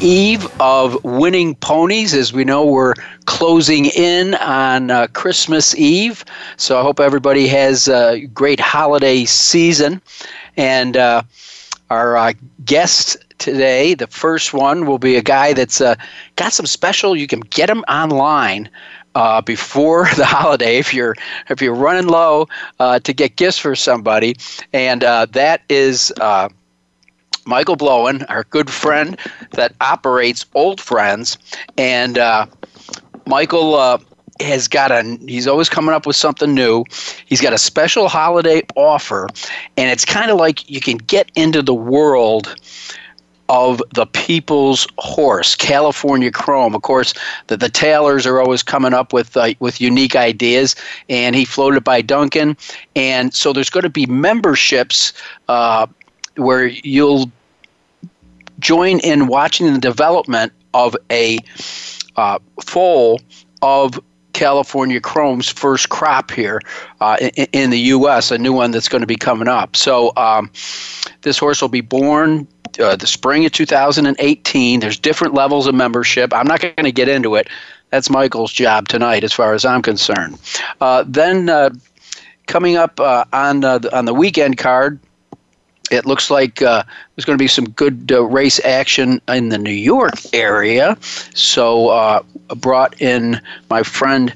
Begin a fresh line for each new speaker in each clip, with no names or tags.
eve of winning ponies. As we know, we're closing in on uh, Christmas Eve. So I hope everybody has a great holiday season. And uh, our uh, guest today, the first one, will be a guy that's uh, got some special. You can get him online. Uh, before the holiday, if you're if you're running low uh, to get gifts for somebody, and that is Michael Blowen, our good friend that operates Old Friends, and uh, Michael uh, has got a. He's always coming up with something new. He's got a special holiday offer, and it's kind of like you can get into the world of the people's horse, California Chrome. Of course, the, the Taylors are always coming up with uh, with unique ideas, and he floated by Duncan, and so there's going to be memberships uh, where you'll join in watching the development of a uh, foal of California Chrome's first crop here uh, in, in, the U.S., a new one that's going to be coming up. So um, this horse will be born uh, the spring of 2018. There's different levels of membership. I'm not going to get into it. That's Michael's job tonight, as far as I'm concerned. Uh, then uh, coming up uh, on uh, on the weekend card, it looks like uh, there's going to be some good uh, race action in the New York area. So, uh, brought in my friend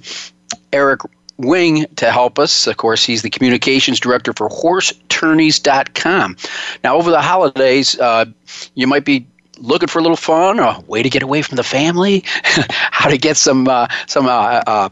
Eric Wing to help us. Of course, he's the communications director for HorseTourneys.com. Now, over the holidays, uh, you might be looking for a little fun, a way to get away from the family, how to get some uh, some uh, uh,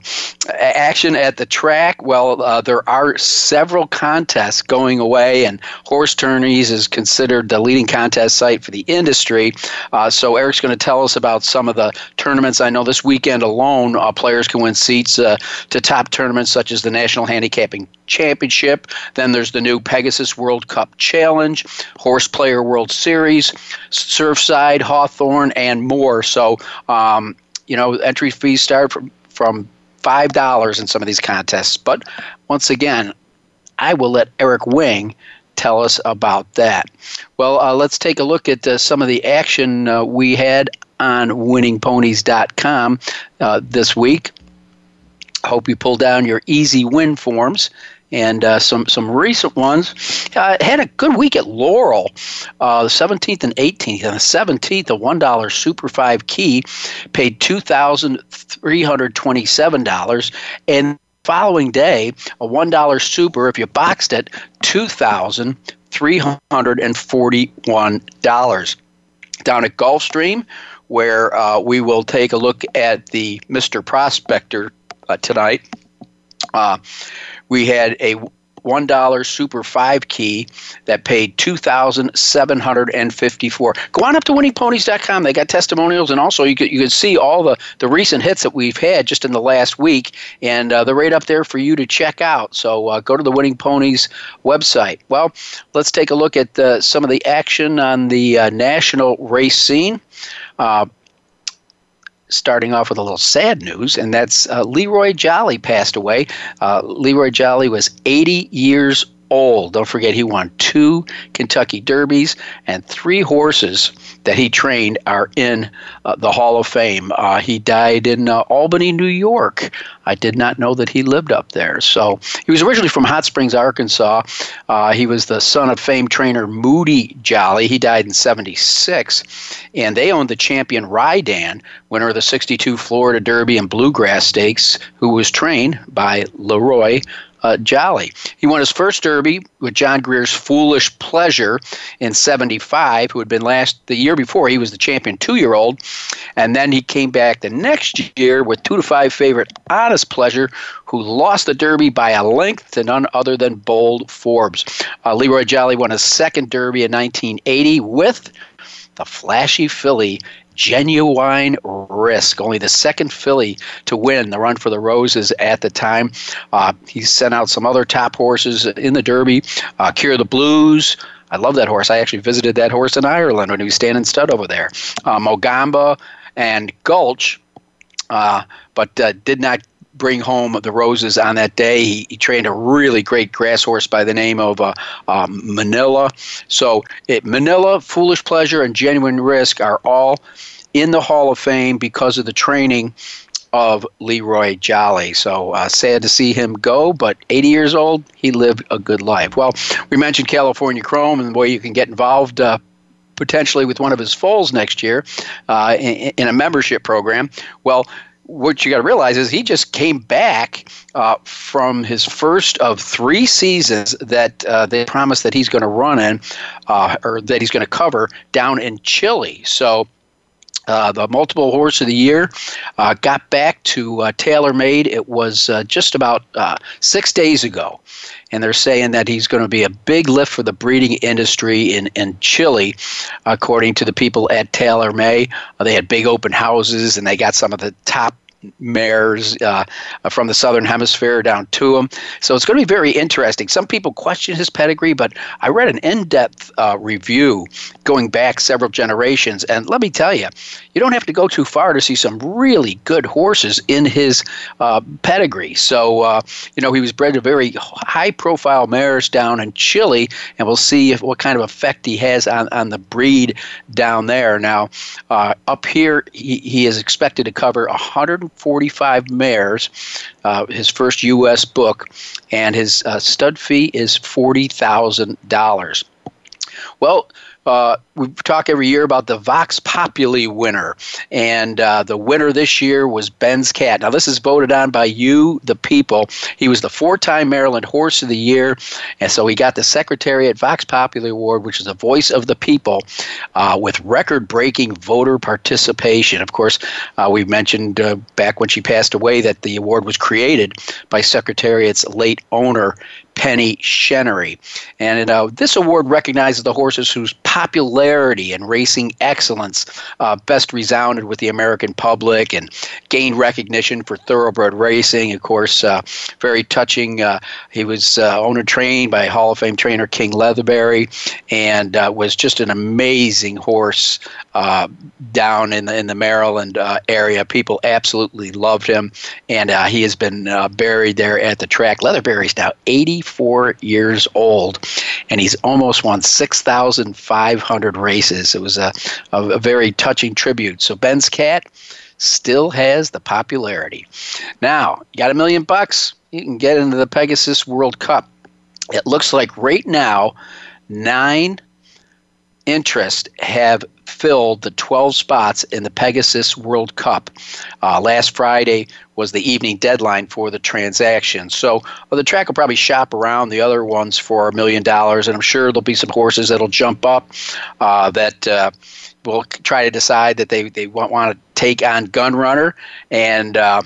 action at the track. Well, uh, there are several contests going away, and Horse Tourneys is considered the leading contest site for the industry. Uh, so Eric's going to tell us about some of the tournaments. I know this weekend alone, uh, players can win seats to top tournaments such as the National Handicapping Championship. Then there's the new Pegasus World Cup Challenge, Horse Player World Series, Surfside Hawthorne, Hawthorne, and more. So, um, you know, entry fees start from, from $5 in some of these contests. But once again, I will let Eric Wing tell us about that. Well, uh, let's take a look at uh, some of the action uh, we had on winningponies.com uh, this week. Hope you pull down your easy win forms and uh, some some recent ones. Uh, had a good week at Laurel, uh, the 17th and 18th. On the 17th, a one dollar Super Five key paid two thousand three hundred twenty seven dollars, and following day, a one dollar Super, if you boxed it, two thousand three hundred and forty one dollars. Down at Gulfstream, where uh, we will take a look at the Mr. Prospector uh, tonight. Uh, we had a one dollar super five key that paid two thousand seven hundred and fifty four. Go on up to winningponies.com. They got testimonials, and also you could you could see all the the recent hits that we've had just in the last week, and uh, they're right up there for you to check out. So uh, go to the Winning Ponies website. Well, let's take a look at uh, some of the action on the uh, national race scene. Starting off with a little sad news, and that's uh, Leroy Jolley passed away. Uh, Leroy Jolley was 80 years old. Don't forget, he won two Kentucky Derbies and three horses that he trained are in uh, the Hall of Fame. Uh, he died in uh, Albany, New York. I did not know that he lived up there. So he was originally from Hot Springs, Arkansas. Uh, he was the son of famed trainer Moody Jolley. He died in 76. And they owned the champion Ridan, winner of the 62 Florida Derby and Bluegrass Stakes, who was trained by Leroy uh, Jolley. He won his first Derby with John Greer's Foolish Pleasure in '75, who had been last the year before. He was the champion two-year-old, and then he came back the next year with two to five favorite Honest Pleasure, who lost the Derby by a length to none other than Bold Forbes. Uh, Leroy Jolley won his second Derby in 1980 with the flashy filly Genuine Risk, only the second filly to win the run for the Roses at the time. Uh, he sent out some other top horses in the Derby. Uh, Cure the Blues. I love that horse. I actually visited that horse in Ireland when he was standing stud over there. Uh, Mogambo and Gulch, uh, but uh, did not bring home the roses on that day. He, he trained a really great grass horse by the name of uh, um, Manila. So it, Manila, Foolish Pleasure, and Genuine Risk are all in the Hall of Fame because of the training of Leroy Jolley. So uh, sad to see him go, but 80 years old, he lived a good life. Well, we mentioned California Chrome and the way you can get involved. Uh, potentially with one of his foals next year uh, in, in, a membership program. Well, what you got to realize is he just came back uh, from his first of three seasons that uh, they promised that he's going to run in, uh, or that he's going to cover down in Chile. So. Uh, the multiple horse of the year uh, got back to uh, TaylorMade. It was just about six days ago, and they're saying that he's going to be a big lift for the breeding industry in, in Chile, according to the people at TaylorMade. Uh, they had big open houses, and they got some of the top mares uh, from the southern hemisphere down to him. So it's going to be very interesting. Some people question his pedigree, but I read an in-depth uh, review going back several generations, and let me tell you, you don't have to go too far to see some really good horses in his uh, pedigree. So uh, you know he was bred to very high-profile mares down in Chile, and we'll see if, what kind of effect he has on, on the breed down there. Now uh, up here, he, he is expected to cover 100 145 mares, uh, his first U.S. book, and his uh, stud fee is $40,000. Well, uh, we talk every year about the Vox Populi winner, and uh, the winner this year was Ben's Cat. Now, this is voted on by you, the people. He was the four-time Maryland Horse of the Year, and so he got the Secretariat Vox Populi Award, which is the voice of the people, uh, with record-breaking voter participation. Of course, uh, we mentioned uh, back when she passed away that the award was created by Secretariat's late owner, Penny Chenery. And uh, this award recognizes the horses whose popularity and racing excellence uh, best resounded with the American public and gained recognition for thoroughbred racing. Of course, uh, very touching. Uh, he was uh, owned and trained by Hall of Fame trainer King Leatherbury and uh, was just an amazing horse down in the, in the Maryland area. People absolutely loved him, and he has been buried there at the track. Leatherbury's now 80 Four years old, and he's almost won 6,500 races. It was a, a, a very touching tribute. So Ben's Cat still has the popularity. Now, you got a million bucks, you can get into the Pegasus World Cup. It looks like right now, nine interest have filled the 12 spots in the Pegasus World Cup. Uh, last Friday was the evening deadline for the transaction. So well, the track will probably shop around the other ones for a million dollars, and I'm sure there'll be some horses that'll jump up uh, that uh, will try to decide that they, they want, want to take on Gunrunner and uh,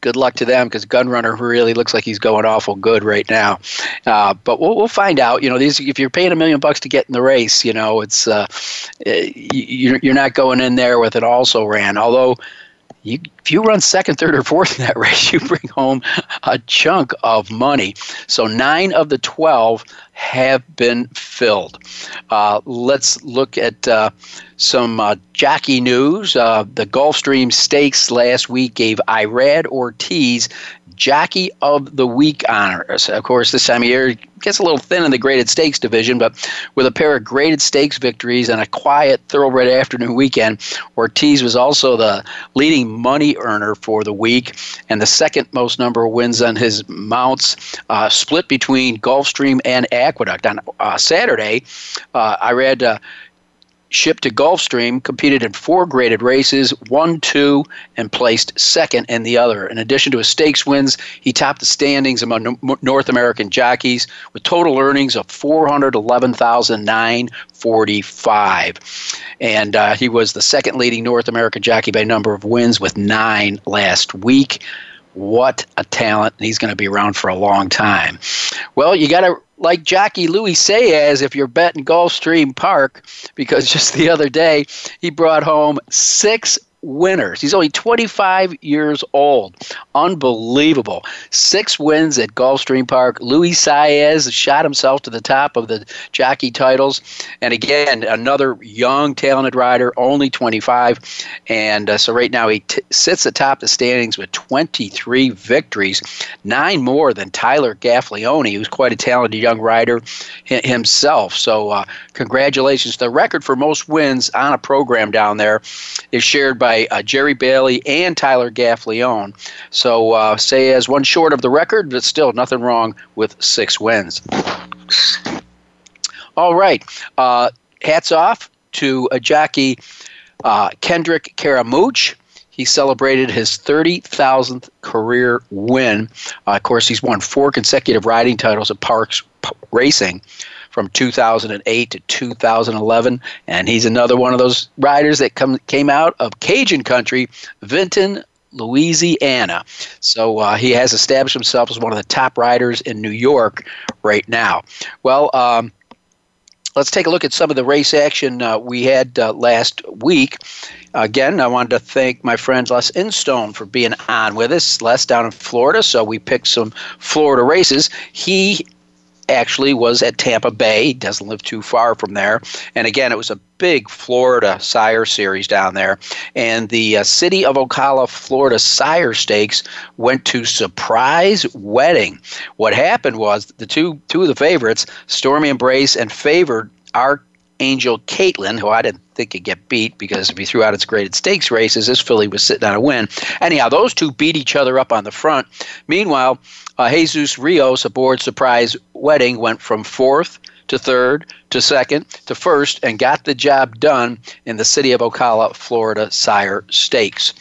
good luck to them because Gunrunner really looks like he's going awful good right now. Uh, but we'll, we'll find out. You know, these if you're paying a million bucks to get in the race, you know, it's uh, you, you're not going in there with an also ran. Although you, if you run second, third, or fourth in that race, you bring home a chunk of money. So nine of the 12 have been filled. Uh, let's look at uh, some uh, jockey news. Uh, the Gulfstream Stakes last week gave Irad Ortiz Jockey of the Week honors. Of course, this time of year gets a little thin in the graded stakes division, but with a pair of graded stakes victories and a quiet thoroughbred afternoon weekend, Ortiz was also the leading money earner for the week and the second most number of wins on his mounts, uh, split between Gulfstream and Aqueduct. On uh, Saturday, uh, I read uh, shipped to Gulfstream, competed in four graded races, won two, and placed second in the other. In addition to his stakes wins, he topped the standings among North American jockeys with total earnings of four hundred eleven thousand nine forty-five, and uh, he was the second leading North American jockey by number of wins with nine last week. What a talent! and He's going to be around for a long time. Well, you got to like Jackie Luis Saez if you're betting Gulfstream Park, because just the other day he brought home six winners. He's only 25 years old. Unbelievable. Six wins at Gulfstream Park. Luis Saez shot himself to the top of the jockey titles. And again, another young, talented rider, only 25. And uh, so right now he t- sits atop the standings with 23 victories, nine more than Tyler Gaffalione, who's quite a talented young rider himself. So uh, congratulations. The record for most wins on a program down there is shared by uh, Jerry Bailey and Tyler Gaffalione. So uh, Saez one short of the record, but still nothing wrong with six wins. All right. Uh, hats off to a jockey, uh, Kendrick Carmouche. He celebrated his 30,000th career win. Uh, of course, he's won four consecutive riding titles at Parx P- Racing from 2008 to 2011, and he's another one of those riders that come, came out of Cajun country, Vinton, Louisiana. So uh, he has established himself as one of the top riders in New York right now. Well, um, let's take a look at some of the race action uh, we had uh, last week. Again, I wanted to thank my friend Les Instone for being on with us. Les down in Florida, so we picked some Florida races. He actually was at Tampa Bay. He doesn't live too far from there. And again, it was a big Florida sire series down there. And the uh, City of Ocala, Florida sire stakes went to surprise wedding. What happened was the two two of the favorites, Stormy Embrace and favored our Angel Caitlin, who I didn't think could get beat because if he threw out its graded stakes races, this filly was sitting on a win. Anyhow, those two beat each other up on the front. Meanwhile, uh, Jesus Rios aboard Surprise Wedding went from fourth to third to second to first and got the job done in the city of Ocala, Florida Sire Stakes.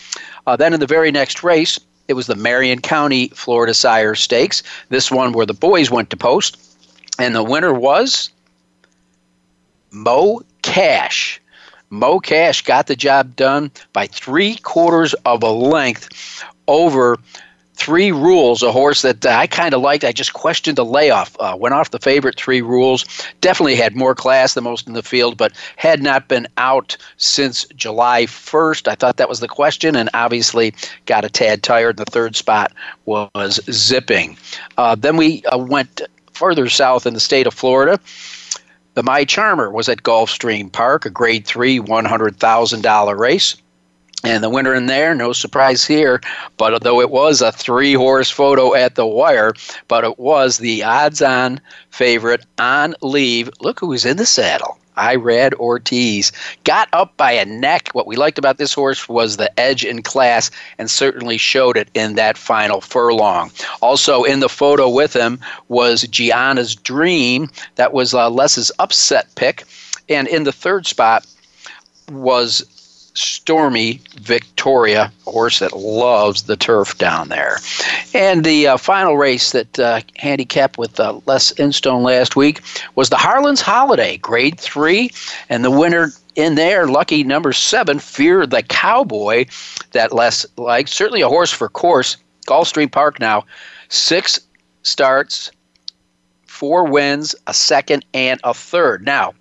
Uh, then in the very next race, it was the Marion County Florida Sire Stakes. This one where the boys went to post, and the winner was Mo Cash. Mo Cash got the job done by three quarters of a length over three rules, a horse that I kind of liked. I just questioned the layoff. Uh, went off the favorite three rules. Definitely had more class than most in the field, but had not been out since July 1st. I thought that was the question, and obviously got a tad tired. The third spot was zipping. Uh, then we uh, went further south in the state of Florida. The My Charmer was at Gulfstream Park, a grade three, $100,000 race. And the winner in there, no surprise here, but although it was a three horse photo at the wire, but it was the odds on favorite on leave. Look who was in the saddle. Irad Ortiz got up by a neck. What we liked about this horse was the edge in class and certainly showed it in that final furlong. Also in the photo with him was Gianna's Dream. That was uh, Les's upset pick. And in the third spot was Stormy Victoria, horse that loves the turf down there. And the uh, final race that uh, handicapped with uh, Les Instone last week was the Harlan's Holiday, Grade 3. And the winner in there, lucky number seven, Fear the Cowboy, that Les liked. Certainly a horse for course. Gulfstream Park now, six starts, four wins, a second, and a third. Now,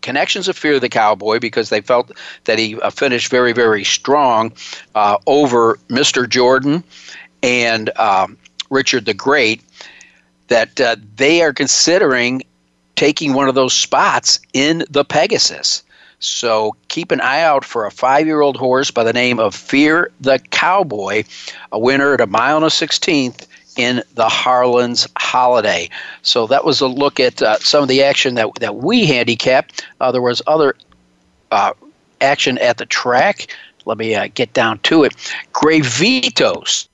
connections of Fear the Cowboy because they felt that he uh, finished very, very strong uh, over Mr. Jordan and um, Richard the Great. That uh, they are considering taking one of those spots in the Pegasus. So keep an eye out for a five year old horse by the name of Fear the Cowboy, a winner at a mile and a sixteenth in the Harlan's Holiday. So that was a look at uh, some of the action that, that we handicapped. Uh, there was other uh, action at the track. Let me uh, get down to it. Greyvitos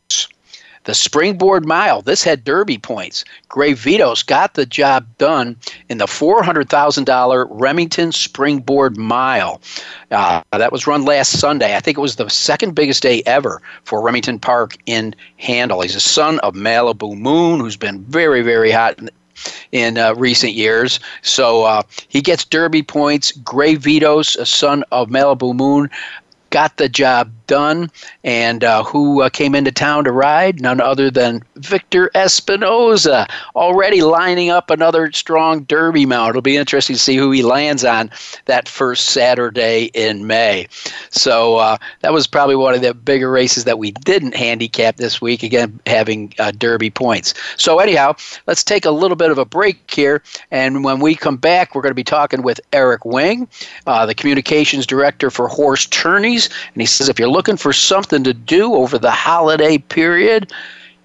the Springboard Mile, this had Derby points. Gray Greyvitos got the job done in the $400,000 Remington Springboard Mile. Uh, that was run last Sunday. I think it was the second biggest day ever for Remington Park in Handle. He's a son of Malibu Moon, who's been very, very hot in, in uh, recent years. So uh, he gets Derby points. Greyvitos, a son of Malibu Moon, got the job done. And uh, who uh, came into town to ride? None other than Victor Espinoza, already lining up another strong Derby mount. It'll be interesting to see who he lands on that first Saturday in May. So uh, that was probably one of the bigger races that we didn't handicap this week, again, having uh, Derby points. So, anyhow, let's take a little bit of a break here. And when we come back, we're going to be talking with Eric Wing, uh, the communications director for Horse Tourneys. And he says if you're looking for something to do over the holiday period,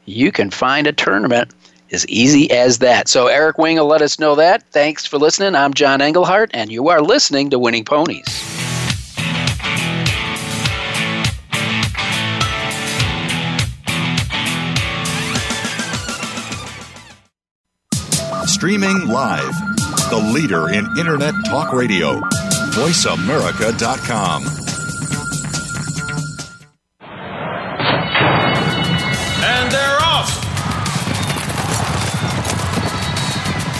you can find a tournament as easy as that. So Eric Wing will let us know that. Thanks for listening. I'm John Englehart, and you are listening to Winning Ponies.
Streaming live, the leader in Internet talk radio, voiceamerica.com.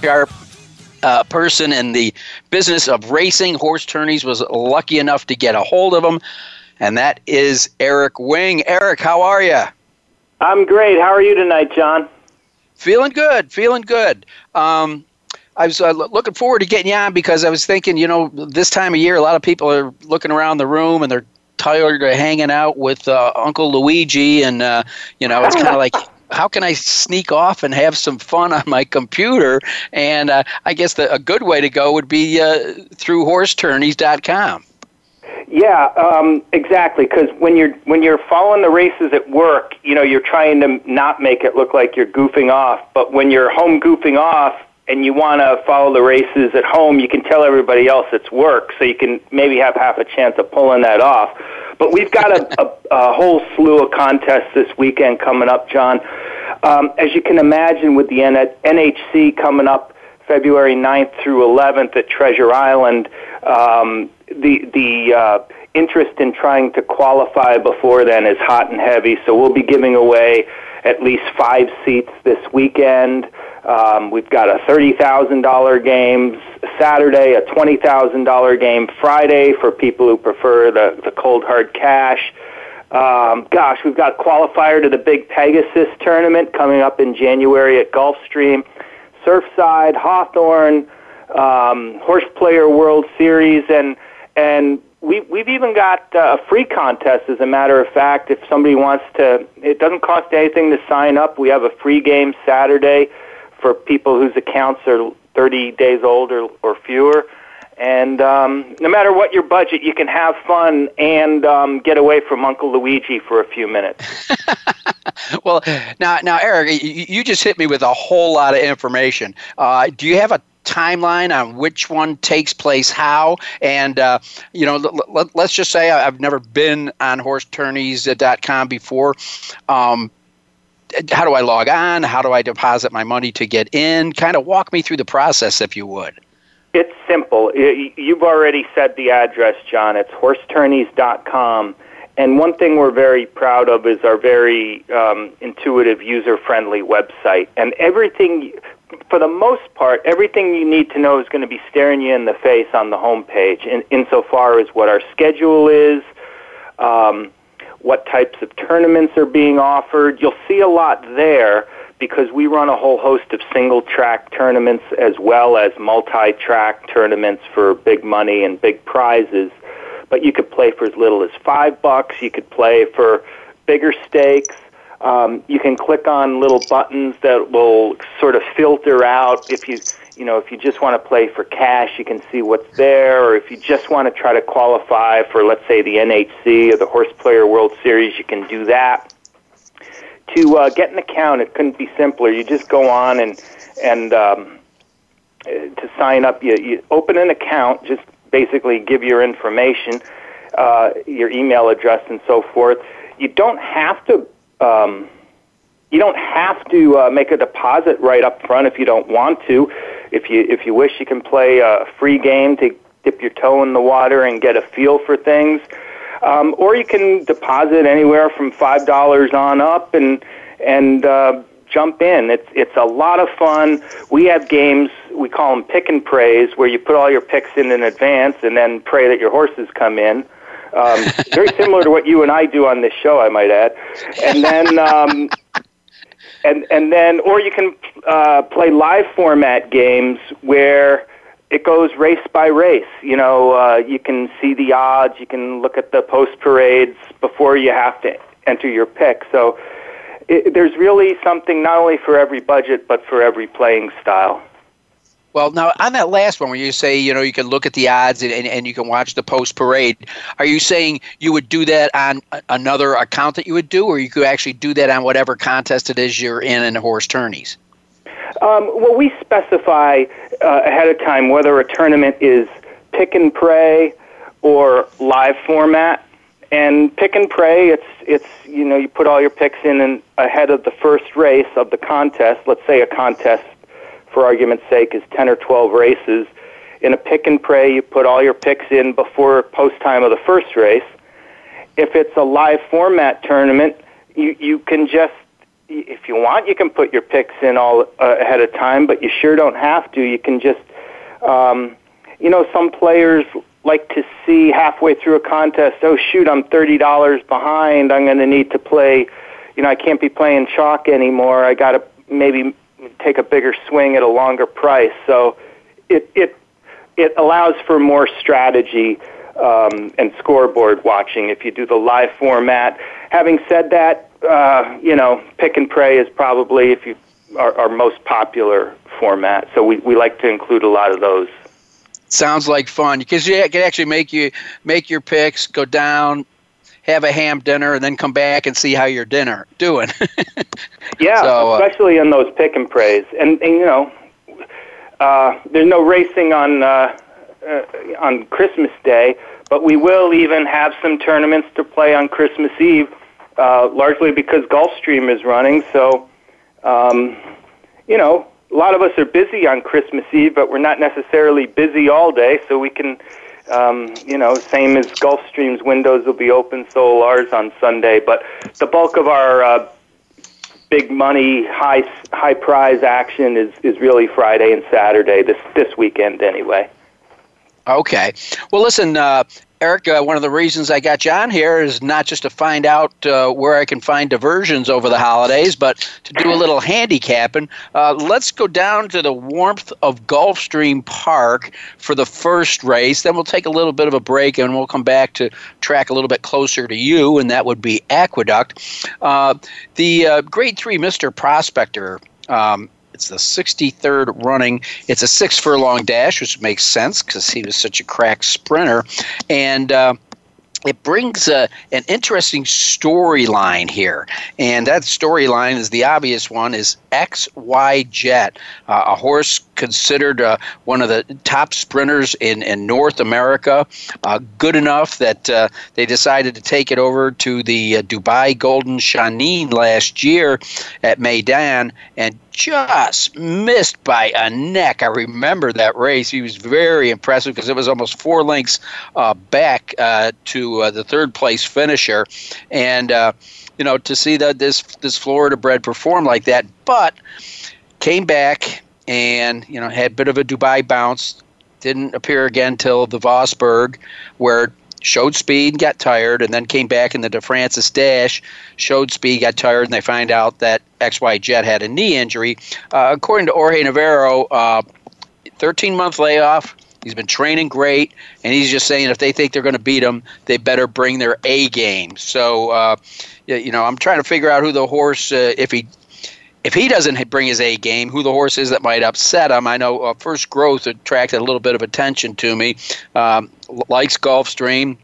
sharp uh, person in the business of racing. Horse tourneys was lucky enough to get a hold of him, and that is Eric Wing. Eric, how are you?
I'm great. How are you tonight, John?
Feeling good, feeling good. Um, I was uh, looking forward to getting you on because I was thinking, you know, this time of year, a lot of people are looking around the room and they're tired of hanging out with uh, Uncle Luigi, and uh, you know, it's kind of like. How can I sneak off and have some fun on my computer? And uh, I guess the, a good way to go would be uh, through horsetourneys.com.
Yeah, um, exactly. Because when you're when you're following the races at work, you know you're trying to not make it look like you're goofing off. But when you're home goofing off and you want to follow the races at home, you can tell everybody else it's work, so you can maybe have half a chance of pulling that off. But we've got a, a, a whole slew of contests this weekend coming up, John. Um, as you can imagine, with the NHC coming up February 9th through 11th at Treasure Island, um, the the uh, interest in trying to qualify before then is hot and heavy. So we'll be giving away at least five seats this weekend. Um, we've got a thirty thousand dollar game Saturday, a twenty thousand dollar game Friday for people who prefer the the cold hard cash. Um, gosh, we've got qualifier to the big Pegasus tournament coming up in January at Gulfstream. Surfside, Hawthorne, um, Horse Player World Series, and and we, we've even got uh, a free contest. As a matter of fact, if somebody wants to, it doesn't cost anything to sign up. We have a free game Saturday for people whose accounts are 30 days old or, or fewer. And um, no matter what your budget, you can have fun and um, get away from Uncle Luigi for a few minutes.
well, now, now, Eric, you, just hit me with a whole lot of information. Uh, do you have a timeline on which one takes place how? And, uh, you know, let, us just say I've never been on horsetourneys.com before. Um, how do I log on? How do I deposit my money to get in? Kind of walk me through the process, if you would.
It's simple. You've already said the address, John. It's horsetourneys.com. And one thing we're very proud of is our very um, intuitive, user friendly website. And everything, for the most part, everything you need to know is going to be staring you in the face on the homepage, in, insofar as what our schedule is. Um, what types of tournaments are being offered. You'll see a lot there because we run a whole host of single track tournaments as well as multi track tournaments for big money and big prizes. But you could play for as little as five bucks. You could play for bigger stakes. Um, you can click on little buttons that will sort of filter out if you you know, if you just want to play for cash, you can see what's there, or if you just want to try to qualify for, let's say, the NHC or the Horse Player World Series, you can do that. To uh, get an account, it couldn't be simpler. You just go on and and um, to sign up, you, you open an account, just basically give your information, uh, your email address, and so forth. You don't have to. Um, you don't have to uh, make a deposit right up front if you don't want to. If you if you wish, you can play a free game to dip your toe in the water and get a feel for things, um, or you can deposit anywhere from five dollars on up and and uh, jump in. It's it's a lot of fun. We have games we call them pick and praise, where you put all your picks in in advance and then pray that your horses come in. Um, very similar to what you and I do on this show, I might add. And then um, and and then or you can uh, play live format games where it goes race by race. You know, uh, you can see the odds, you can look at the post parades before you have to enter your pick. So it, there's really something not only for every budget but for every playing style.
Well, now on that last one where you say, you know, you can look at the odds and, and, and you can watch the post parade, are you saying you would do that on another account that you would do, or you could actually do that on whatever contest it is you're in in horse tourneys?
Um, well, we specify uh, ahead of time whether a tournament is pick and pray or live format. And pick and pray, it's it's you know you put all your picks in and ahead of the first race of the contest. Let's say a contest for argument's sake, is 10 or 12 races. In a pick and pray, you put all your picks in before post time of the first race. If it's a live format tournament, you, you can just, if you want, you can put your picks in all uh, ahead of time, but you sure don't have to. You can just, um, you know, some players like to see halfway through a contest, oh shoot, I'm $30 behind. I'm going to need to play, you know, I can't be playing chalk anymore. I got to maybe take a bigger swing at a longer price. So it it it allows for more strategy um, and scoreboard watching if you do the live format. Having said that, uh, you know, pick and pray is probably if you our, our most popular format. So we, we like to include a lot of those.
Sounds like fun because you can actually make you make your picks, go down, have a ham dinner, and then come back and see how your dinner doing.
yeah, so, uh, especially in those pick and praise, and, and you know, uh, there's no racing on uh, uh, on Christmas Day, but we will even have some tournaments to play on Christmas Eve, uh, largely because Gulfstream is running. So, um, you know, a lot of us are busy on Christmas Eve, but we're not necessarily busy all day, so we can um, you know, same as Gulfstream's windows will be open, so will ours on Sunday. But the bulk of our uh, big money, high high prize action is is really Friday and Saturday this this weekend anyway.
Okay. Well, listen, uh, Eric, one of the reasons I got you on here is not just to find out uh, where I can find diversions over the holidays, but to do a little handicapping. Uh, let's go down to the warmth of Gulfstream Park for the first race. Then we'll take a little bit of a break and we'll come back to track a little bit closer to you, and that would be Aqueduct. Uh, the uh, Grade 3 Mr. Prospector. Um, it's the 63rd running. It's a six furlong dash, which makes sense because he was such a crack sprinter. And uh, it brings uh, an interesting storyline here and that storyline is the obvious one is xy jet uh, a horse considered uh, one of the top sprinters in, in North America. Uh, good enough that uh, they decided to take it over to the uh, Dubai Golden Shaheen last year at Meydan and just missed by a neck. I remember that race. He was very impressive because it was almost four lengths uh, back uh, to the third place finisher. And you know, to see that this this Florida bred perform like that, but came back and you know had a bit of a Dubai bounce. Didn't appear again till the Vosburgh, where showed speed, got tired, and then came back in the De Francis Dash, showed speed, got tired, and they find out that XY Jet had a knee injury. Uh, according to Jorge Navarro, uh, 13 month layoff. He's been training great, and he's just saying if they think they're going to beat him, they better bring their A game. So, uh, you know, I'm trying to figure out who the horse, uh, if he if he doesn't bring his A game, who the horse is that might upset him. I know uh, First Growth attracted a little bit of attention to me. Um, likes Gulfstream,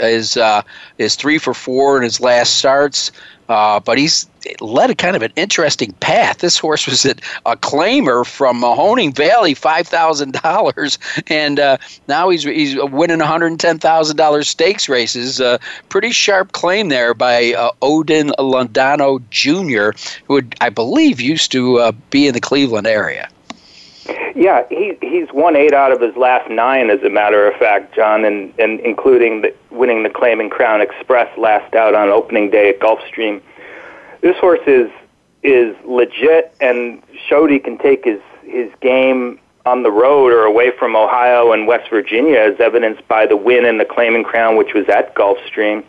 is uh, is three for four in his last starts. Uh, but he's led a kind of an interesting path. This horse was at a claimer from Mahoning Valley, five thousand dollars, and uh, now he's he's winning one hundred ten thousand dollars stakes races. Uh, pretty sharp claim there by uh, Odin Londano Jr., who I believe used to uh, be in the Cleveland area.
Yeah, he he's won eight out of his last nine, as a matter of fact, John, and and including the, winning the Claim and Crown Express last out on opening day at Gulfstream. This horse is is legit and showed he can take his his game on the road or away from Ohio and West Virginia, as evidenced by the win in the Claim and Crown, which was at Gulfstream.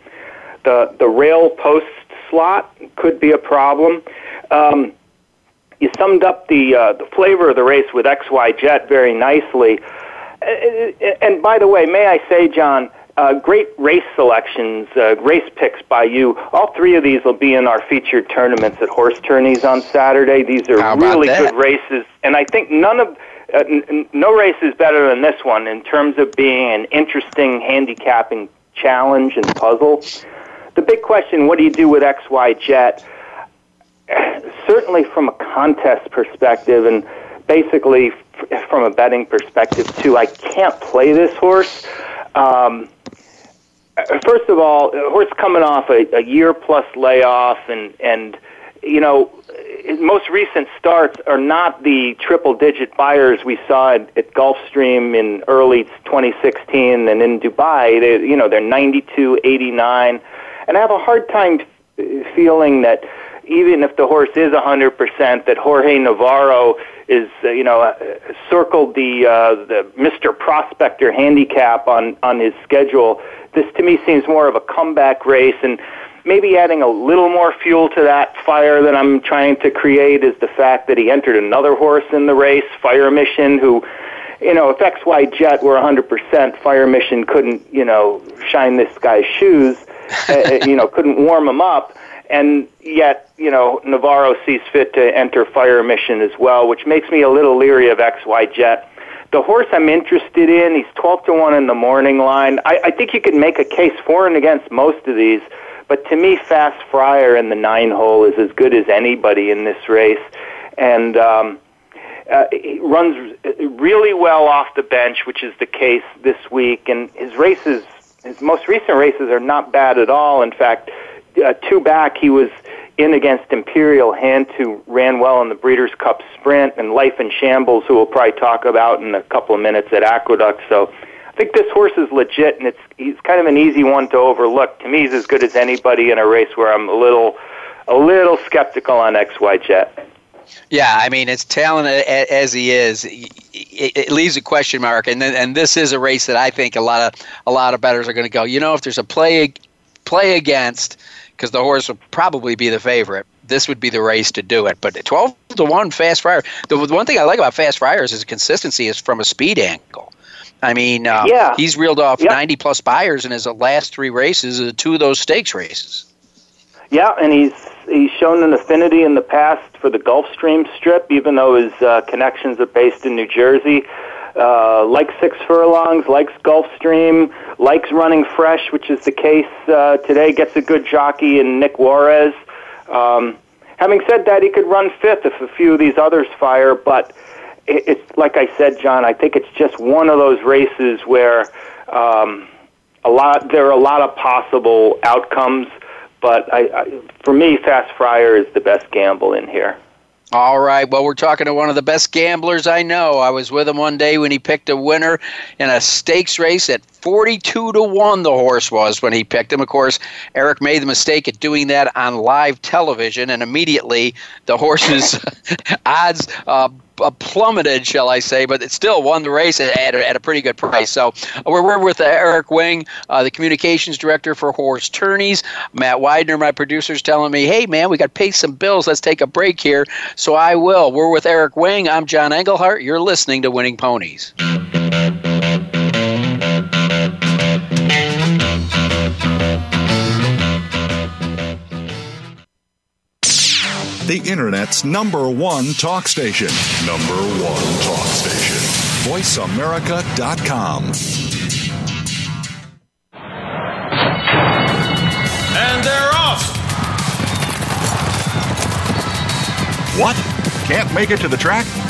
The the rail post slot could be a problem. Um, you summed up the uh, the flavor of the race with XY Jet very nicely. Uh, and by the way, may I say, John, uh, great race selections, uh, race picks by you. All three of these will be in our featured tournaments at horse tourneys on Saturday. These are really that? good races, and I think none of uh, n- no race is better than this one in terms of being an interesting handicapping challenge and puzzle. The big question: What do you do with XY Jet? Certainly from a contest perspective and basically f- from a betting perspective too, I can't play this horse. Um, first of all, a horse coming off a, a year plus layoff, and and you know, most recent starts are not the triple digit Beyers we saw at, at Gulfstream in early 2016 and in Dubai. They, you know, they're 92, 89, and I have a hard time feeling that even if the horse is 100%, that Jorge Navarro is, uh, you know, uh, circled the uh, the Mr. Prospector handicap on on his schedule. This to me seems more of a comeback race, and maybe adding a little more fuel to that fire that I'm trying to create is the fact that he entered another horse in the race, Fire Mission, who. You know, if XY Jet were 100%, Fire Mission couldn't, you know, shine this guy's shoes, uh, uh, you know, couldn't warm him up and yet you know Navarro sees fit to enter Fire Mission as well, which makes me a little leery of XY Jet. The horse I'm interested in, he's 12 to 1 in the morning line. I, I think you could make a case for and against most of these, but to me, Fast Friar in the nine hole is as good as anybody in this race. And um, uh, he runs really well off the bench, which is the case this week. And his races, his most recent races, are not bad at all. In fact, uh, two back, he was in against Imperial Hint, who ran well in the Breeders' Cup Sprint, and Life in Shambles, who we'll probably talk about in a couple of minutes at Aqueduct. So I think this horse is legit, and it's he's kind of an easy one to overlook. To me, he's as good as anybody in a race where I'm a little a little skeptical on XY Jet.
Yeah, I mean, as talented as he is, it leaves a question mark, and and this is a race that I think a lot of a lot of bettors are going to go. You know, if there's a play play against because the horse would probably be the favorite. This would be the race to do it. But 12 to 1 Fast Friar. The one thing I like about Fast Friars is consistency is from a speed angle. I mean, uh, yeah. he's reeled off yep. 90 plus Beyers in his last three races, uh, two of those stakes races.
Yeah, and he's he's shown an affinity in the past for the Gulfstream strip, even though his uh, connections are based in New Jersey uh, likes six furlongs, likes Gulfstream, likes running fresh, which is the case uh, today. Gets a good jockey in Nick Juarez. Um, having said that, he could run fifth if a few of these others fire, but it, it's like I said, John. I think it's just one of those races where um, a lot there are a lot of possible outcomes. But I, I, for me, Fast Friar is the best gamble in here.
All right. Well, we're talking to one of the best gamblers I know. I was with him one day when he picked a winner in a stakes race at 42 to 1 the horse was when he picked him. Of course, Eric made the mistake at doing that on live television and immediately the horse's odds uh, plummeted, shall I say, but it still won the race at, a, at a pretty good price. So uh, we're, we're with uh, Eric Wing, uh, the communications director for Horse Tourneys. Matt Widener, my producer, is telling me, hey, man, we got to pay some bills. Let's take a break here. So I will. We're with Eric Wing. I'm John Englehart. You're listening to Winning Ponies.
The Internet's number one talk station. Number one talk station. VoiceAmerica.com.
And they're off.
What? Can't make it to the track?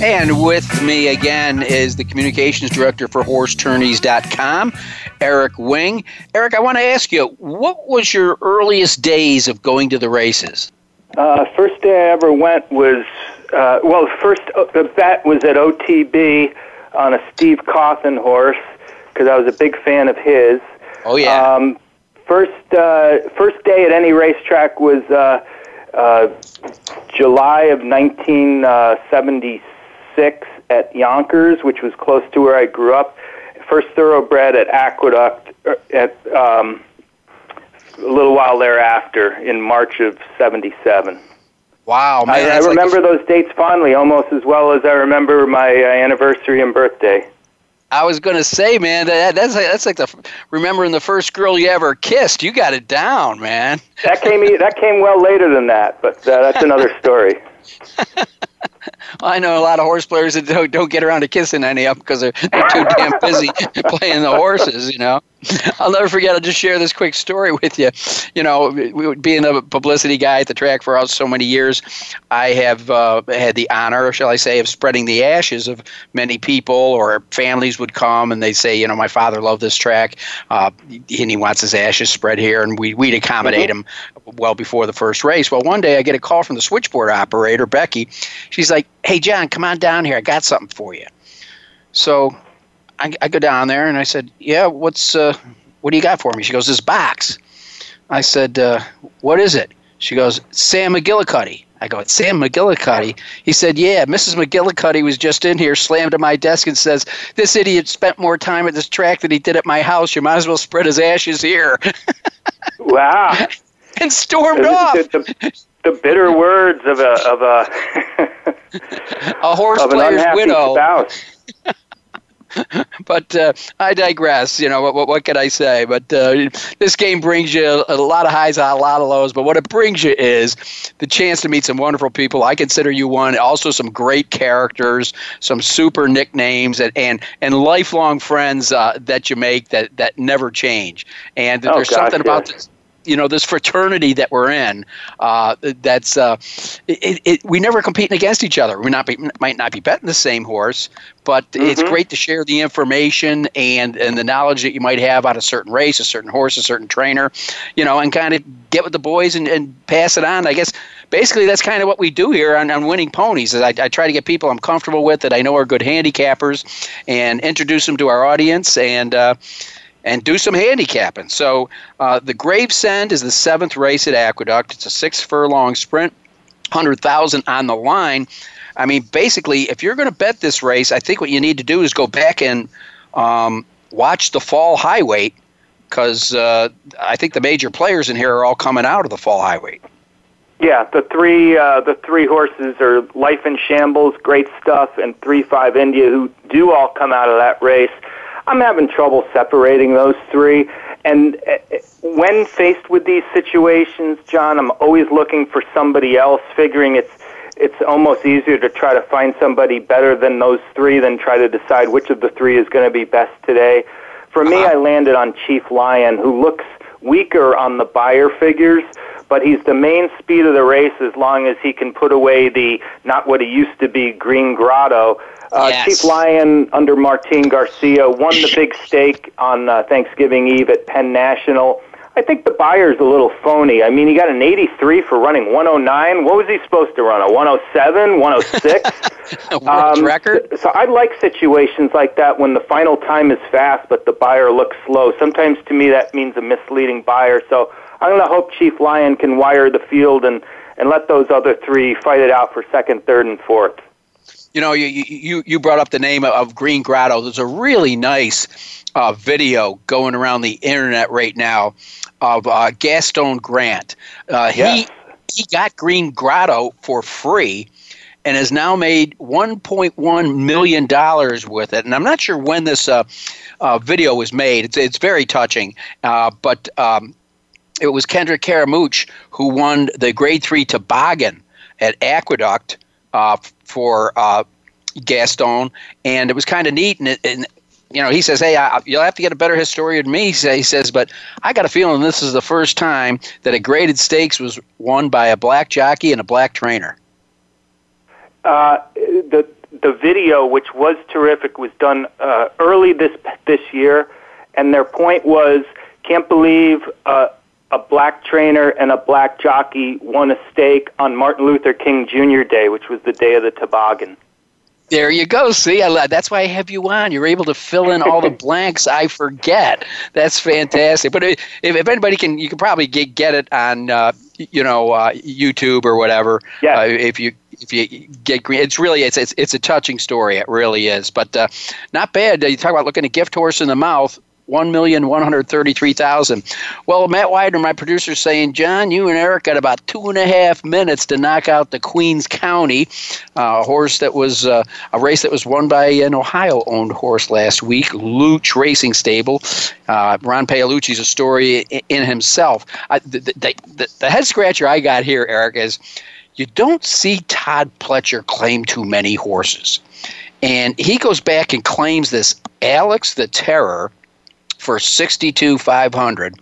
And with me again is the communications director for HorseTourneys.com, Eric Wing. Eric, I want to ask you, what was your earliest days of going to the races?
Uh, first day I ever went was, uh, well, first uh, the bet was at OTB on a Steve Cauthen horse because I was a big fan of his.
Oh yeah. Um,
first uh, first day at any racetrack was uh, uh, July of 1976 six at Yonkers, which was close to where I grew up. First thoroughbred at Aqueduct er, at um, a little while thereafter in March of '77.
Wow, man!
I, I remember like those dates fondly, almost as well as I remember my uh, anniversary and birthday.
I was going to say, man, that, that's like, that's like the remembering the first girl you ever kissed. You got it down, man.
That came that came well later than that, but uh, that's another story.
I know a lot of horse players that don't, don't get around to kissing any of them because they're, they're too damn busy playing the horses, you know. I'll never forget. I'll just share this quick story with you. You know, being a publicity guy at the track for so many years, I have uh, had the honor, shall I say, of spreading the ashes of many people or families would come and they say, you know, my father loved this track uh, and he wants his ashes spread here, and we, we'd accommodate mm-hmm. him well before the first race. Well, one day I get a call from the switchboard operator, Becky. She's like, hey, John, come on down here. I got something for you. So I, I go down there and I said, "Yeah, what's uh, what do you got for me?" She goes, "This box." I said, uh, "What is it?" She goes, "Sam McGillicuddy." I go, it's Sam McGillicuddy. He said, Yeah, Mrs. McGillicuddy was just in here, slammed to my desk, and says, This idiot spent more time at this track than he did at my house. You might as well spread his ashes here.
wow.
And stormed off.
The, the, the, bitter words of a of a
a horse
of
player's widow.
Spouse.
but uh, I digress. You know, what, what, what can I say? But uh, this game brings you a, lot of highs, a lot of lows. But what it brings you is the chance to meet some wonderful people. I consider you one. Also, some great characters, some super nicknames, and and, and lifelong friends uh, that you make that, that never change. And
oh,
there's
gosh,
something about this you know this fraternity that we're in uh, that's uh, it, it, we never competing against each other we not be, might not be betting the same horse but mm-hmm. it's great to share the information and and the knowledge that you might have on a certain race a certain horse a certain trainer you know and kind of get with the boys and, and pass it on i guess basically that's kind of what we do here on, on winning ponies is I, I try to get people i'm comfortable with that i know are good handicappers and introduce them to our audience and uh, and do some handicapping. So uh, the Gravesend is the seventh race at Aqueduct. It's a six furlong sprint, hundred thousand on the line. I mean, basically, if you're going to bet this race, I think what you need to do is go back and um, watch the fall high weight because uh, I think the major players in here are all coming out of the fall high weight.
Yeah, the three uh, the three horses are Life in Shambles, Great Stuff, and Three Five India, who do all come out of that race. I'm having trouble separating those three. And uh, when faced with these situations, John, I'm always looking for somebody else, figuring it's it's almost easier to try to find somebody better than those three than try to decide which of the three is going to be best today. For me, I landed on Chief Lion, who looks weaker on the Beyer figures, but he's the main speed of the race as long as he can put away the not what he used to be Green Gratto. Uh,
Yes.
Chief Lion under Martin Garcia won the big stake on uh, Thanksgiving Eve at Penn National. I think the Beyer's a little phony. I mean, he got an 83 for running 109. What was he supposed to run? A 107, 106?
A world record?
So I like situations like that when the final time is fast, but the Beyer looks slow. Sometimes to me that means a misleading Beyer. So I'm going to hope Chief Lion can wire the field and, and let those other three fight it out for second, third, and fourth.
You know, you you you brought up the name of Green Gratto. There's a really nice uh, video going around the internet right now of uh, Gaston Grant. Uh, he he got Green Gratto for free and has now made 1.1 million dollars with it. And I'm not sure when this uh, uh, video was made. It's it's very touching, uh, but. Um, it was Kendrick Carmouche who won the Grade Three Toboggan at Aqueduct uh, for uh, Gaston, and it was kind of neat. And, and you know, he says, "Hey, I, you'll have to get a better historian than me." He says, "But I got a feeling this is the first time that a graded stakes was won by a black jockey and a black trainer."
Uh, the the video, which was terrific, was done uh, early this this year, and their point was, can't believe uh, a black trainer and a black jockey won a stake on Martin Luther King Jr. Day, which was the day of the toboggan.
There you go. See, I, that's why I have you on. You're able to fill in all the blanks I forget. That's fantastic. But if, if anybody can, you can probably get, get it on, uh, you know, uh, YouTube or whatever.
Yeah.
Uh, if you if you get green, it's really it's it's it's a touching story. It really is. But uh, not bad. You talk about looking a gift horse in the mouth. One million one hundred thirty-three thousand. Well, Matt Widener, my producer, saying, John, you and Eric got about two and a half minutes to knock out the Queens County uh, horse that was uh, a race that was won by an Ohio-owned horse last week, Loooch Racing Stable. Uh, Ron Paolucci's a story in, in himself. I, the, the, the, the head scratcher I got here, Eric, is you don't see Todd Pletcher claim too many horses. And he goes back and claims this Alex the Terror for 62 500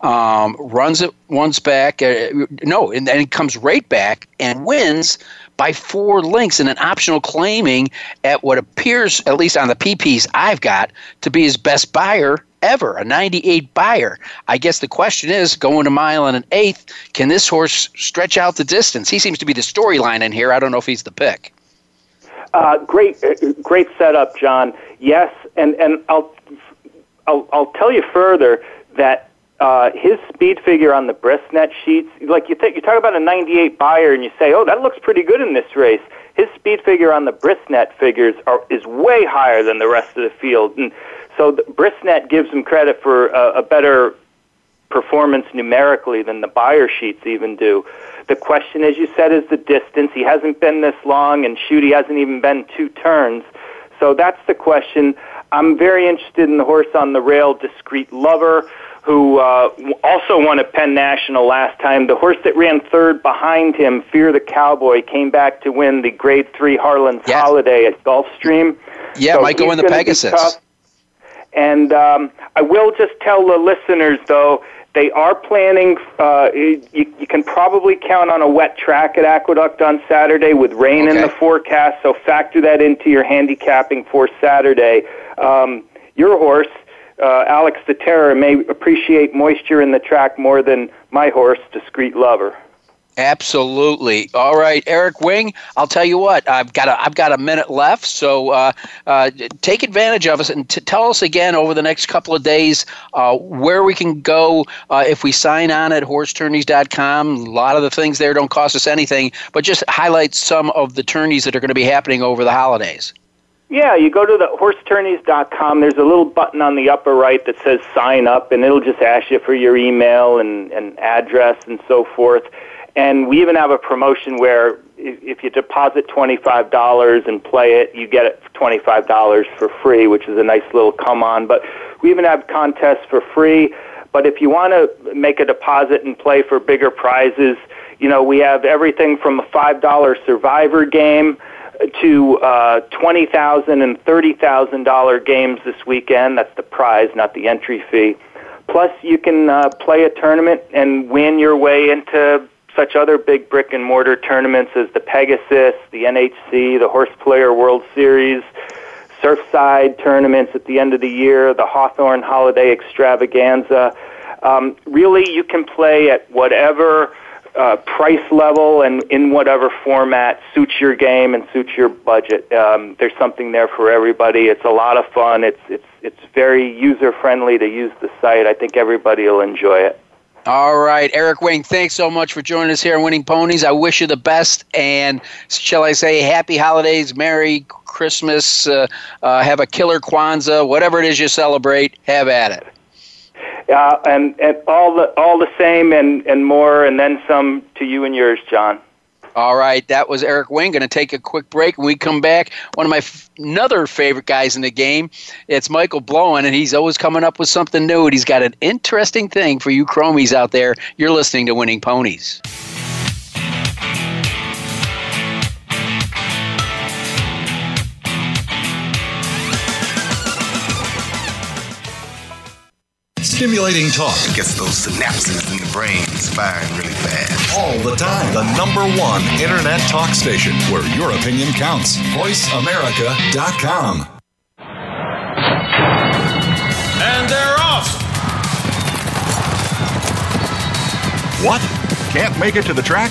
um, runs it once back uh, no and then he comes right back and wins by four links in an optional claiming at what appears at least on the pps i've got to be his best Beyer ever a 98 Beyer. I guess the question is going a mile and an eighth can this horse stretch out the distance? He seems to be the storyline in here. I don't know if he's the pick.
Uh, great, uh, great setup, John. Yes, and and I'll I'll, I'll tell you further that uh, his speed figure on the Brisnet sheets, like you think, you talk about a 98 Beyer, and you say, oh, that looks pretty good in this race. His speed figure on the Brisnet figures are, is way higher than the rest of the field, and so the Brisnet gives him credit for a, a better performance numerically than the Beyer sheets even do. The question, as you said, is the distance. He hasn't been this long, and shoot, he hasn't even been two turns. So that's the question. I'm very interested in the horse on the rail, Discreet Lover, who uh, also won a Penn National last time. The horse that ran third behind him, Fear the Cowboy, came back to win the Grade Three Harlan's yes. Holiday at Gulfstream.
Yeah, so might go in the Pegasus.
And um, I will just tell the listeners, though, they are planning. Uh, you, you can probably count on a wet track at Aqueduct on Saturday with rain okay. in the forecast. So factor that into your handicapping for Saturday. Um, your horse, uh, Alex the Terror, may appreciate moisture in the track more than my horse, Discreet Lover.
Absolutely. All right, Eric Wing. I'll tell you what. I've got a I've got a minute left, so uh, uh, take advantage of us and t- tell us again over the next couple of days uh, where we can go uh, if we sign on at horsetourneys.com. A lot of the things there don't cost us anything, but just highlight some of the tourneys that are going to be happening over the holidays.
Yeah, you go to the horsetourneys.com. There's a little button on the upper right that says sign up, and it'll just ask you for your email and, and address and so forth and we even have a promotion where if you deposit $25 and play it, you get it $25 for free, which is a nice little come on. But we even have contests for free. But if you want to make a deposit and play for bigger prizes, you know, we have everything from a $5 survivor game to uh, twenty thousand and thirty thousand dollar games this weekend. That's the prize, not the entry fee. Plus, you can uh, play a tournament and win your way into such other big brick and mortar tournaments as the Pegasus, the NHC, the Horse Player World Series, Surfside tournaments at the end of the year, the Hawthorne Holiday Extravaganza. Um, really, you can play at whatever uh, price level and in whatever format suits your game and suits your budget. Um, there's something there for everybody. It's a lot of fun. It's it's it's very user friendly to use the site. I think everybody will enjoy it.
All right, Eric Wing, thanks so much for joining us here on Winning Ponies. I wish you the best, and shall I say, happy holidays, Merry Christmas, uh, uh, have a killer Kwanzaa, whatever it is you celebrate, have at it.
Yeah, and, and all the all the same, and, and more, and then some to you and yours, John.
All right, that was Eric Wing. Going to take a quick break. When we come back, one of my f- another favorite guys in the game, it's Michael Blowen, and he's always coming up with something new. And he's got an interesting thing for you chromies out there. You're listening to Winning Ponies.
Stimulating talk.
it Gets those synapses in the brain firing really fast.
All the time. The number one internet talk station where your opinion counts. VoiceAmerica.com.
And they're off.
What? Can't make it to the track?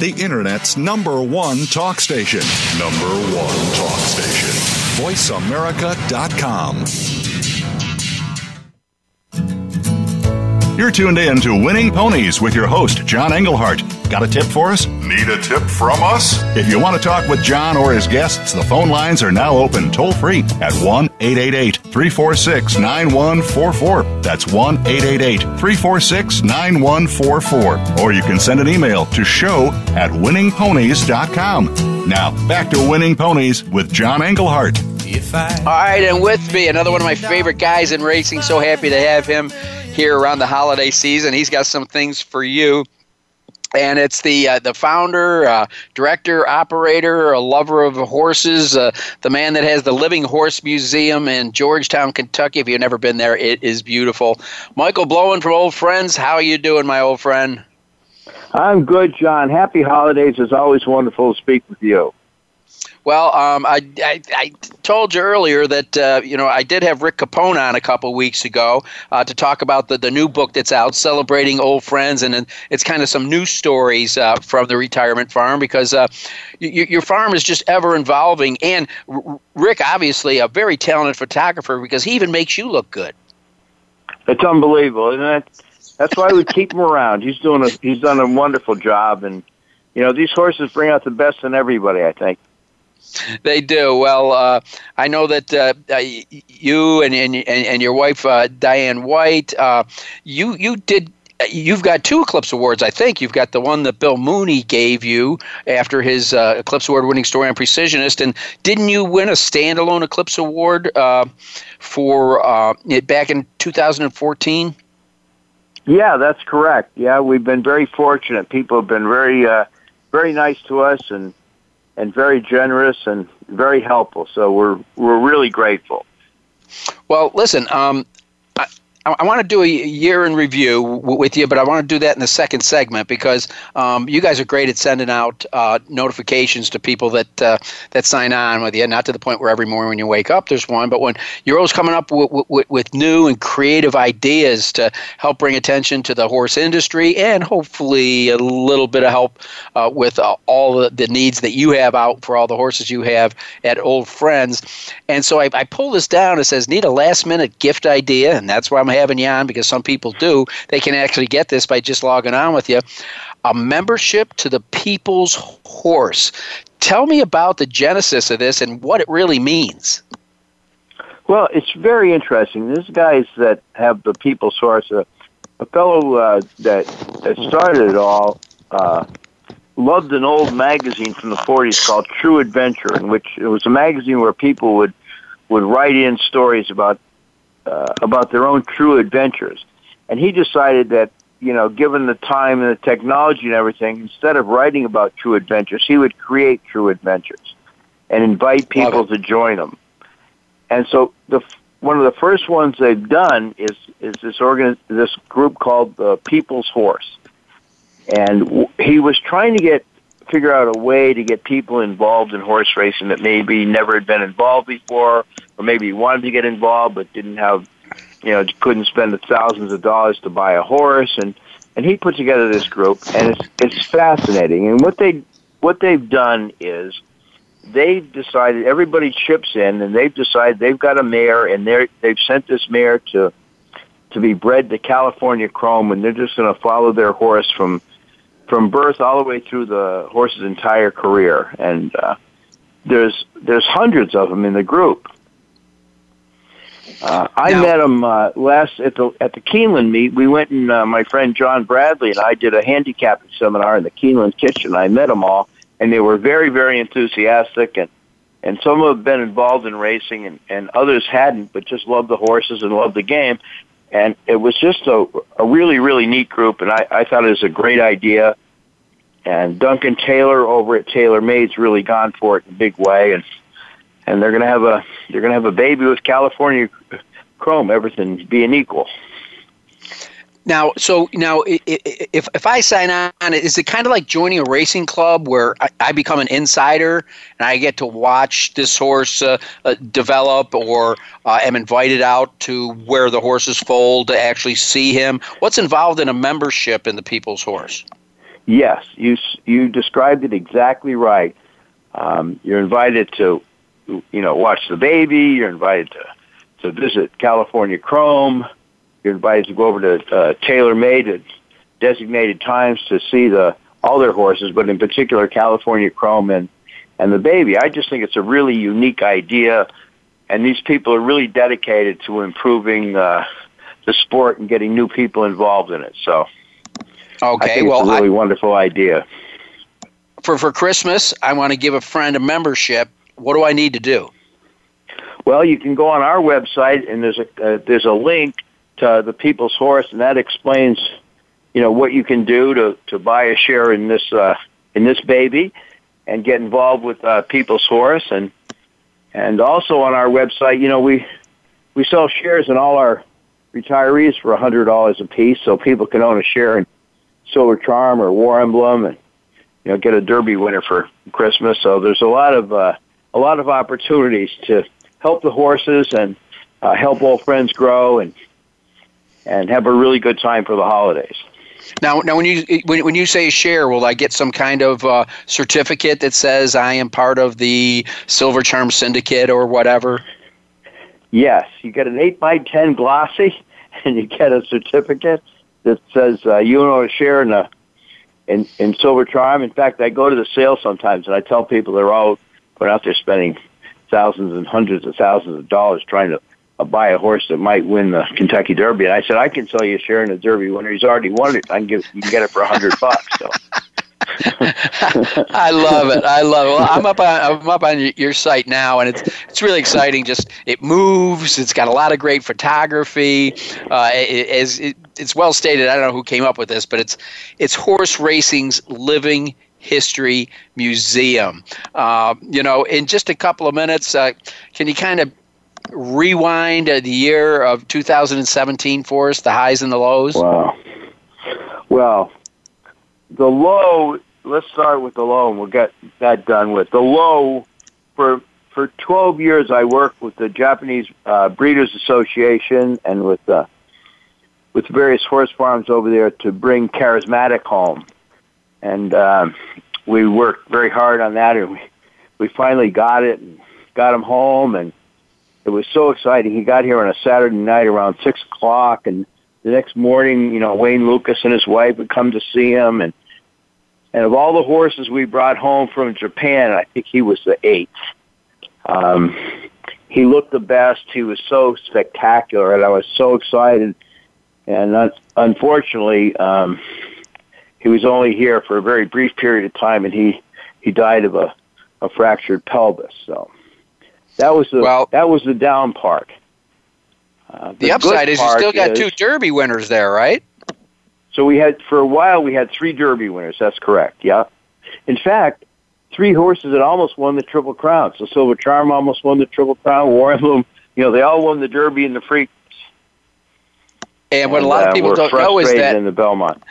the Internet's number one talk station. Number one talk station. VoiceAmerica.com.
You're tuned in to Winning Ponies with your host, John Englehart. Got a tip for us?
Need a tip from us?
If you want to talk with John or his guests, the phone lines are now open toll free at 1 888 346 9144. That's 1 888 346 9144. Or you can send an email to show at winningponies.com. Now, back to Winning Ponies with John Englehart.
All right, and with me, another one of my favorite guys in racing. So happy to have him here around the holiday season. He's got some things for you and it's the uh, the founder, uh, director, operator, a lover of horses, uh, the man that has the Living Horse Museum in Georgetown, Kentucky. If you've never been there, it is beautiful. Michael Blowen from Old Friends, how are you doing, my old friend?
I'm good, John. Happy holidays. It's always wonderful to speak with you.
Well, um, I, I, I, told you earlier that uh, you know I did have Rick Capone on a couple weeks ago uh, to talk about the, the new book that's out, celebrating old friends, and it's kind of some news stories uh, from the retirement farm because uh, your farm is just ever evolving. And Rick, obviously, a very talented photographer because he even makes you look good.
It's unbelievable, and that, that's why we keep him around. He's doing a he's done a wonderful job, and you know these horses bring out the best in everybody. I think.
They do. Well, uh, I know that uh, you and, and and your wife uh, Diane White, uh, you you did you've got two Eclipse Awards, I think. You've got the one that Bill Mooney gave you after his uh, Eclipse Award winning story on Precisionist. And didn't you win a standalone Eclipse Award uh, for uh, back in 2014?
Yeah, that's correct. Yeah, we've been very fortunate. People have been very, uh, very nice to us and and very generous and very helpful. So we're we're really grateful.
Well, listen, um, I, want to do a year in review w- with you, but I want to do that in the second segment because um, you guys are great at sending out uh, notifications to people that uh, that sign on with you. Not to the point where every morning when you wake up there's one, but when you're always coming up w- w- with new and creative ideas to help bring attention to the horse industry and hopefully a little bit of help uh, with uh, all the, the, needs that you have out for all the horses you have at Old Friends. And so I, I pull this down. It says need a last minute gift idea, and that's why I'm having you on because some people do. They can actually get this by just logging on with you. A membership to the People's Horse. Tell me about the genesis of this and what it really means.
Well, it's very interesting. These guys that have the People's Horse, a fellow uh, that, that started it all, uh, loved an old magazine from the 40s called True Adventure, in which it was a magazine where people would would write in stories about uh, about their own true adventures. And he decided that, you know, given the time and the technology and everything, instead of writing about true adventures, he would create true adventures and invite people to join them. And so the one of the first ones they've done is is this organ this group called the People's Horse, and w- he was trying to get figure out a way to get people involved in horse racing that maybe never had been involved before, or maybe wanted to get involved but didn't have, you know, couldn't spend the thousands of dollars to buy a horse, and and he put together this group, and it's it's fascinating. And what they what they've done is they've decided everybody chips in, and they've decided they've got a mare, and they're they've sent this mare to to be bred to California Chrome, and they're just going to follow their horse from from birth all the way through the horse's entire career, and uh, there's there's hundreds of them in the group. Uh, I now, met him uh, last at the at the Keeneland meet. We went and uh, my friend John Bradley and I did a handicapping seminar in the Keeneland kitchen. I met them all, and they were very very enthusiastic and. And some have been involved in racing, and, and others hadn't, but just loved the horses and loved the game and it was just a, a really really neat group and I, I thought it was a great idea. And Duncan Taylor over at Taylor Made's really gone for it in a big way and and they're gonna have a they're gonna have a baby with California Chrome. Everything being equal
now, so now, if if I sign on, is it kind of like joining a racing club where I, become an insider and I get to watch this horse uh, uh, develop, or uh, am invited out to where the horses fold to actually see him? What's involved in a membership in the People's Horse?
Yes, you you described it exactly right. Um, you're invited to, you know, watch the baby. You're invited to to visit California Chrome you're invited to go over to uh, Taylor Made at designated times to see the all their horses, but in particular California Chrome and and the baby. I just think it's a really unique idea, and these people are really dedicated to improving uh, the sport and getting new people involved in it. So,
okay, well,
it's a really
I,
wonderful idea.
For for Christmas, I want to give a friend a membership. What do I need to do?
Well, you can go on our website, and there's a uh, there's a link to the People's Horse, and that explains, you know, what you can do to to buy a share in this uh, in this baby, and get involved with uh, People's Horse, and and also on our website, you know, we we sell shares in all our retirees for a hundred dollars a piece, so people can own a share in Silver Charm or War Emblem, and you know, get a Derby winner for Christmas. So there's a lot of uh, a lot of opportunities to help the horses and uh, help old friends grow and and have a really good time for the holidays.
Now, now, when you when, when you say share, will I get some kind of uh, certificate that says I am part of the Silver Charm Syndicate or whatever?
Yes, you get an eight by ten glossy, and you get a certificate that says uh, you own a share in the in, in Silver Charm. In fact, I go to the sale sometimes, and I tell people they're all going out there spending thousands and hundreds of thousands of dollars trying to buy a horse that might win the Kentucky Derby. And I said, I can sell you a share in the Derby winner. He's already won it. I can give you can get it for a hundred bucks. So.
I love it. I love it. Well, I'm up on I'm up on your site now, and it's it's really exciting. Just it moves. It's got a lot of great photography. Uh, it, it, it's well stated. I don't know who came up with this, but it's it's horse racing's living history museum. Uh, you know, in just a couple of minutes, uh, can you kind of rewind uh, the year of 2017 for us, the highs and the lows?
Wow. Well, the low. Let's start with the low, and we'll get that done with the low. For for 12 years, I worked with the Japanese uh, Breeders Association and with the with various horse farms over there to bring charismatic home, and um, we worked very hard on that, and we we finally got it and got him home, and it was so exciting. He got here on a Saturday night around six o'clock, and the next morning, you know, Wayne Lukas and his wife would come to see him, and and of all the horses we brought home from Japan, I think he was the eighth. Um, he looked the best. He was so spectacular, and I was so excited and un- unfortunately, um, he was only here for a very brief period of time, and he he died of a, a fractured pelvis. So that was the well, that was the down part.
Uh, the, the upside is you still got is, two Derby winners there, right?
So we had for a while we had three Derby winners. That's correct. Yeah. In fact, three horses that almost won the Triple Crown. So Silver Charm almost won the Triple Crown. War Emblem, you know, they all won the Derby and the Freak
and what and, a lot of uh, people don't know is that
in the Belmont.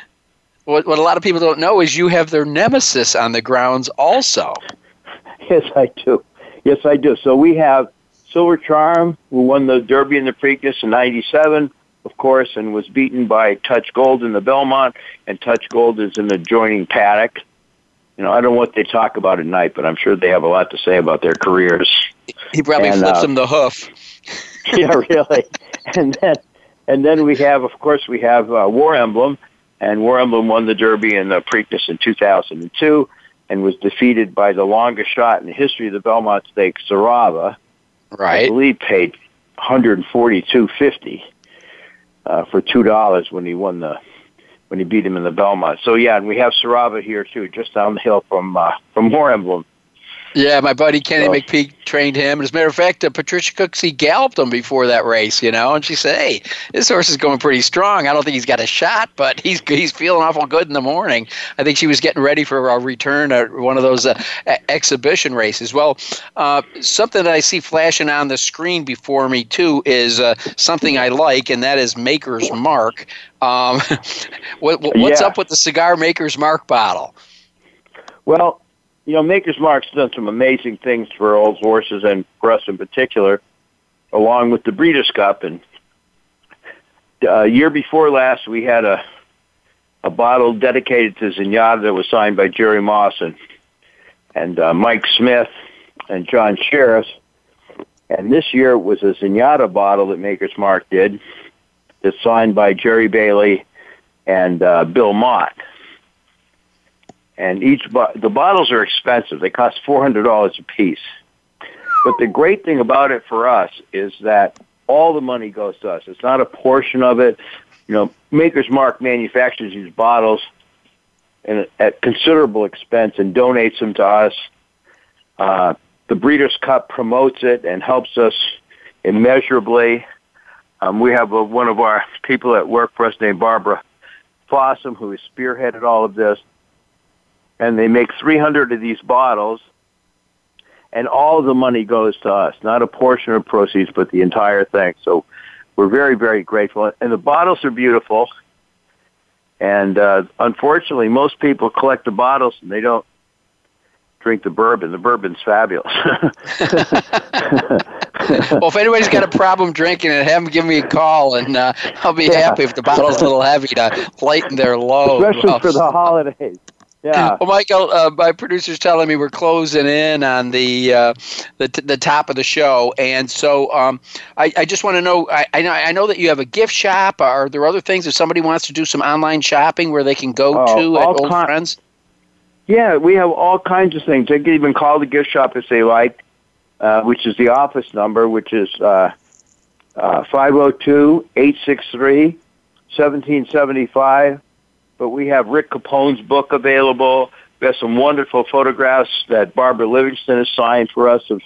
What, what a lot of people don't know is you have their nemesis on the grounds also.
Yes, I do. Yes, I do. So we have Silver Charm, who won the Derby and the Preakness in '97, of course, and was beaten by Touch Gold in the Belmont. And Touch Gold is in the adjoining paddock. You know, I don't know what they talk about at night, but I'm sure they have a lot to say about their careers.
He probably and, flips uh, him the hoof.
yeah, really. And then and then we have, of course, we have uh, War Emblem, and War Emblem won the Derby and the Preakness in 2002 and was defeated by the longest shot in the history of the Belmont Stakes, Sarava.
Right.
I believe paid 142.50 uh, for two dollars when he won the when he beat him in the Belmont. So yeah, and we have Sarava here too, just down the hill from uh, from War Emblem.
Yeah, my buddy Kenny so. McPeek trained him. As a matter of fact, uh, Patricia Cooksey galloped him before that race, you know, and she said, "Hey, this horse is going pretty strong. I don't think he's got a shot, but he's he's feeling awful good in the morning." I think she was getting ready for a return at one of those uh, exhibition races. Well, uh, something that I see flashing on the screen before me too is uh, something I like, and that is Maker's Mark. Um, what, what's yeah. up with the cigar Maker's Mark bottle?
Well, you know, Maker's Mark's done some amazing things for old horses and for us in particular, along with the Breeders' Cup. And uh, year before last, we had a a bottle dedicated to Zenyatta that was signed by Jerry Moss and and uh, Mike Smith and John Shirreffs. And this year it was a Zenyatta bottle that Maker's Mark did, that's signed by Jerry Bailey and uh, Bill Mott and each bo- the bottles are expensive. They cost four hundred dollars a piece. But the great thing about it for us is that all the money goes to us. It's not a portion of it. You know, Maker's Mark manufactures these bottles and at considerable expense and donates them to us. Uh, the Breeders' Cup promotes it and helps us immeasurably. Um, we have a, one of our people at work for us named Barbara Fossum, who has spearheaded all of this and they make 300 of these bottles, and all the money goes to us, not a portion of proceeds, but the entire thing. So we're very, very grateful. And the bottles are beautiful. And uh, unfortunately, most people collect the bottles and they don't drink the bourbon. The bourbon's fabulous.
well, if anybody's got a problem drinking it, have them give me a call, and uh, I'll be yeah. happy if the bottle's a little heavy to lighten their load.
Especially well, for the holidays. Yeah.
Well, Michael, uh, my producer's telling me we're closing in on the uh, the, t- the top of the show, and so um, I, I just want to know. I, I know I know that you have a gift shop. Are there other things if somebody wants to do some online shopping where they can go oh, to at Old con- Friends?
Yeah, we have all kinds of things. They can even call the gift shop if they like, uh, which is the office number, which is uh, uh, 502 863 1775 but we have Rick Capone's book available. We have some wonderful photographs that Barbara Livingston has signed for us of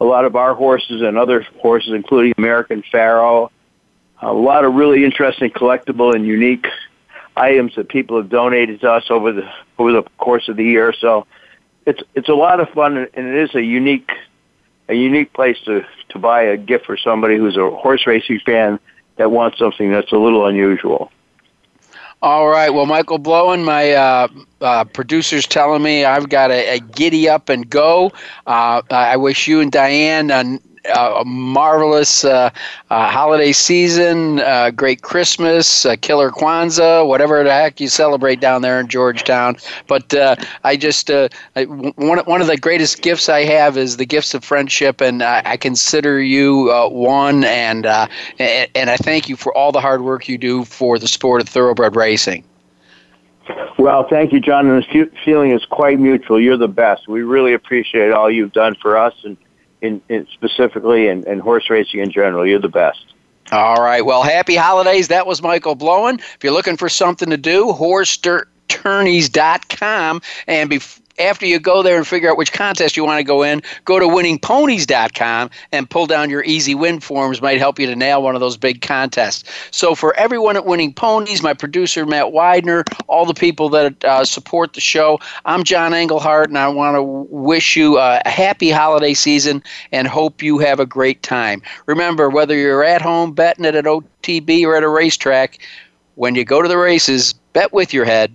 a lot of our horses and other horses, including American Pharoah. A lot of really interesting collectible and unique items that people have donated to us over the over the course of the year. So it's it's a lot of fun, and it is a unique a unique place to to buy a gift for somebody who's a horse racing fan that wants something that's a little unusual.
All right. Well, Michael Blowen, my uh, uh, producer's telling me I've got a, a giddy up and go. Uh, I wish you and Diane a marvelous uh, uh, holiday season, uh, great Christmas, uh, killer Kwanzaa, whatever the heck you celebrate down there in Georgetown. But uh, I just uh, I, one one of the greatest gifts I have is the gifts of friendship, and I, consider you one, and, and I thank you for all the hard work you do for the sport of thoroughbred racing.
Well, thank you, John. And this feeling is quite mutual. You're the best. We really appreciate all you've done for us and in, in specifically and, and horse racing in general. You're the best.
All right. Well, happy holidays. That was Michael Blowen. If you're looking for something to do, horsetourneys.com. And before after you go there and figure out which contest you want to go in, go to winningponies.com and pull down your easy win forms. Might help you to nail one of those big contests. So, for everyone at Winning Ponies, my producer Matt Widener, all the people that uh, support the show, I'm John Englehart, and I want to wish you a happy holiday season and hope you have a great time. Remember, whether you're at home betting at at OTB or at a racetrack, when you go to the races, bet with your head